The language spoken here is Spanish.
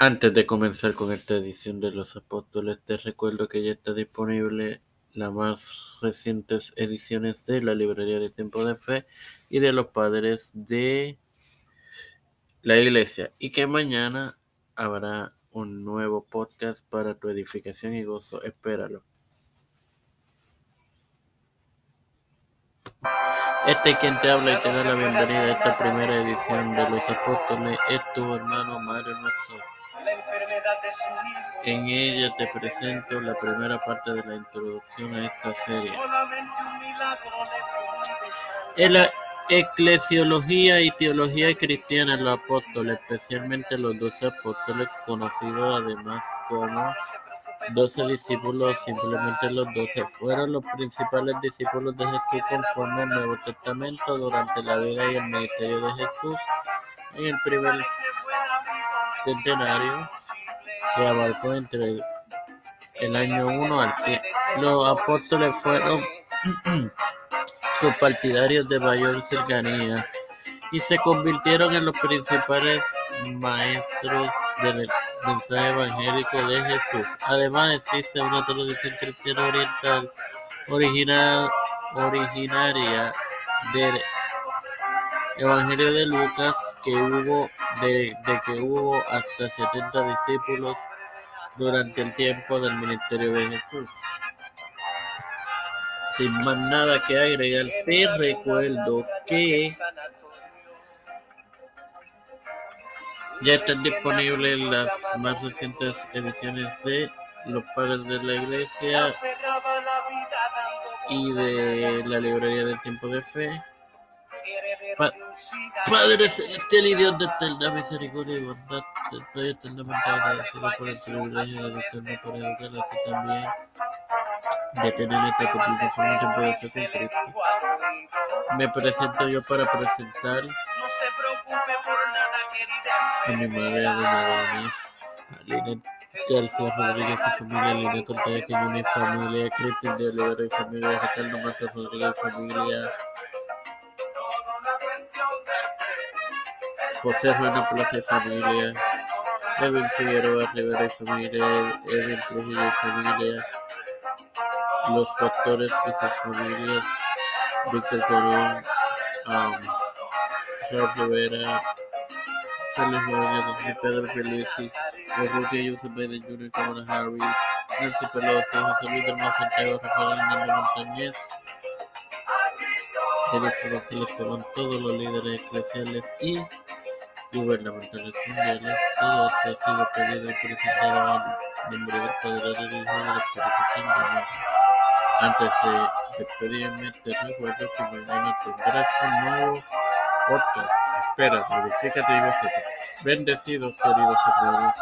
Antes de comenzar con esta edición de los apóstoles, te recuerdo que ya está disponible las más recientes ediciones de la librería de Tiempo de Fe y de los padres de la iglesia y que mañana habrá un nuevo podcast para tu edificación y gozo. Espéralo. Este quien te habla y te da la bienvenida a esta primera edición de los apóstoles es tu hermano Mario Marzón. En ella te presento la primera parte de la introducción a esta serie. En la eclesiología y teología cristiana, los apóstoles, especialmente los doce apóstoles, conocidos además como doce discípulos, simplemente los doce, fueron los principales discípulos de Jesús conforme al Nuevo Testamento durante la vida y el ministerio de Jesús en el primer centenario que abarcó entre el año 1 al 100. Los apóstoles fueron sus partidarios de mayor cercanía y se convirtieron en los principales maestros del mensaje evangélico de Jesús. Además existe una tradición cristiana oriental originaria del Evangelio de Lucas que hubo de, de, que hubo hasta 70 discípulos durante el tiempo del ministerio de Jesús. Sin más nada que agregar, te recuerdo que ya están disponibles las más recientes ediciones de Los Padres de la Iglesia y de la Librería del Tiempo de Fe. Pa Padre celestial y Dios de eterna misericordia y bondad, estoy eternamente agradecido por el privilegio de educarme por educar así también de tener esta publicación en tiempo de fe con Cristo. Me presento yo para presentar a mi madre de Madonis, a Linet García Rodríguez y familia, Linet Ortega Quiñones y familia, Cristian de Olivera y familia, Ricardo Márquez Rodríguez familia, José Ruena Plaza y familia, Edwin Figueroa Rivera y familia, Edwin Trujillo y familia, los pastores y sus familias, Víctor Corón, um, Raúl Rivera, Carlos Rodríguez, Pedro Felici, Urrutia Joseph Biden Jr., Kamala Harris, Nancy Pelosi, José Luis Hermano Santiago, Rafael Hernández Montañez, Jennifer González Colón, todos los líderes eclesiales y gubernamentales mundiales, todo esto ha sido pedido y presentado en nombre del Padre, del Hijo y del Espíritu Santo. Antes de despedirme, te recuerdo que mañana tendrás un nuevo podcast. Espera, modifícate y gózate. Bendecidos, queridos hermanos.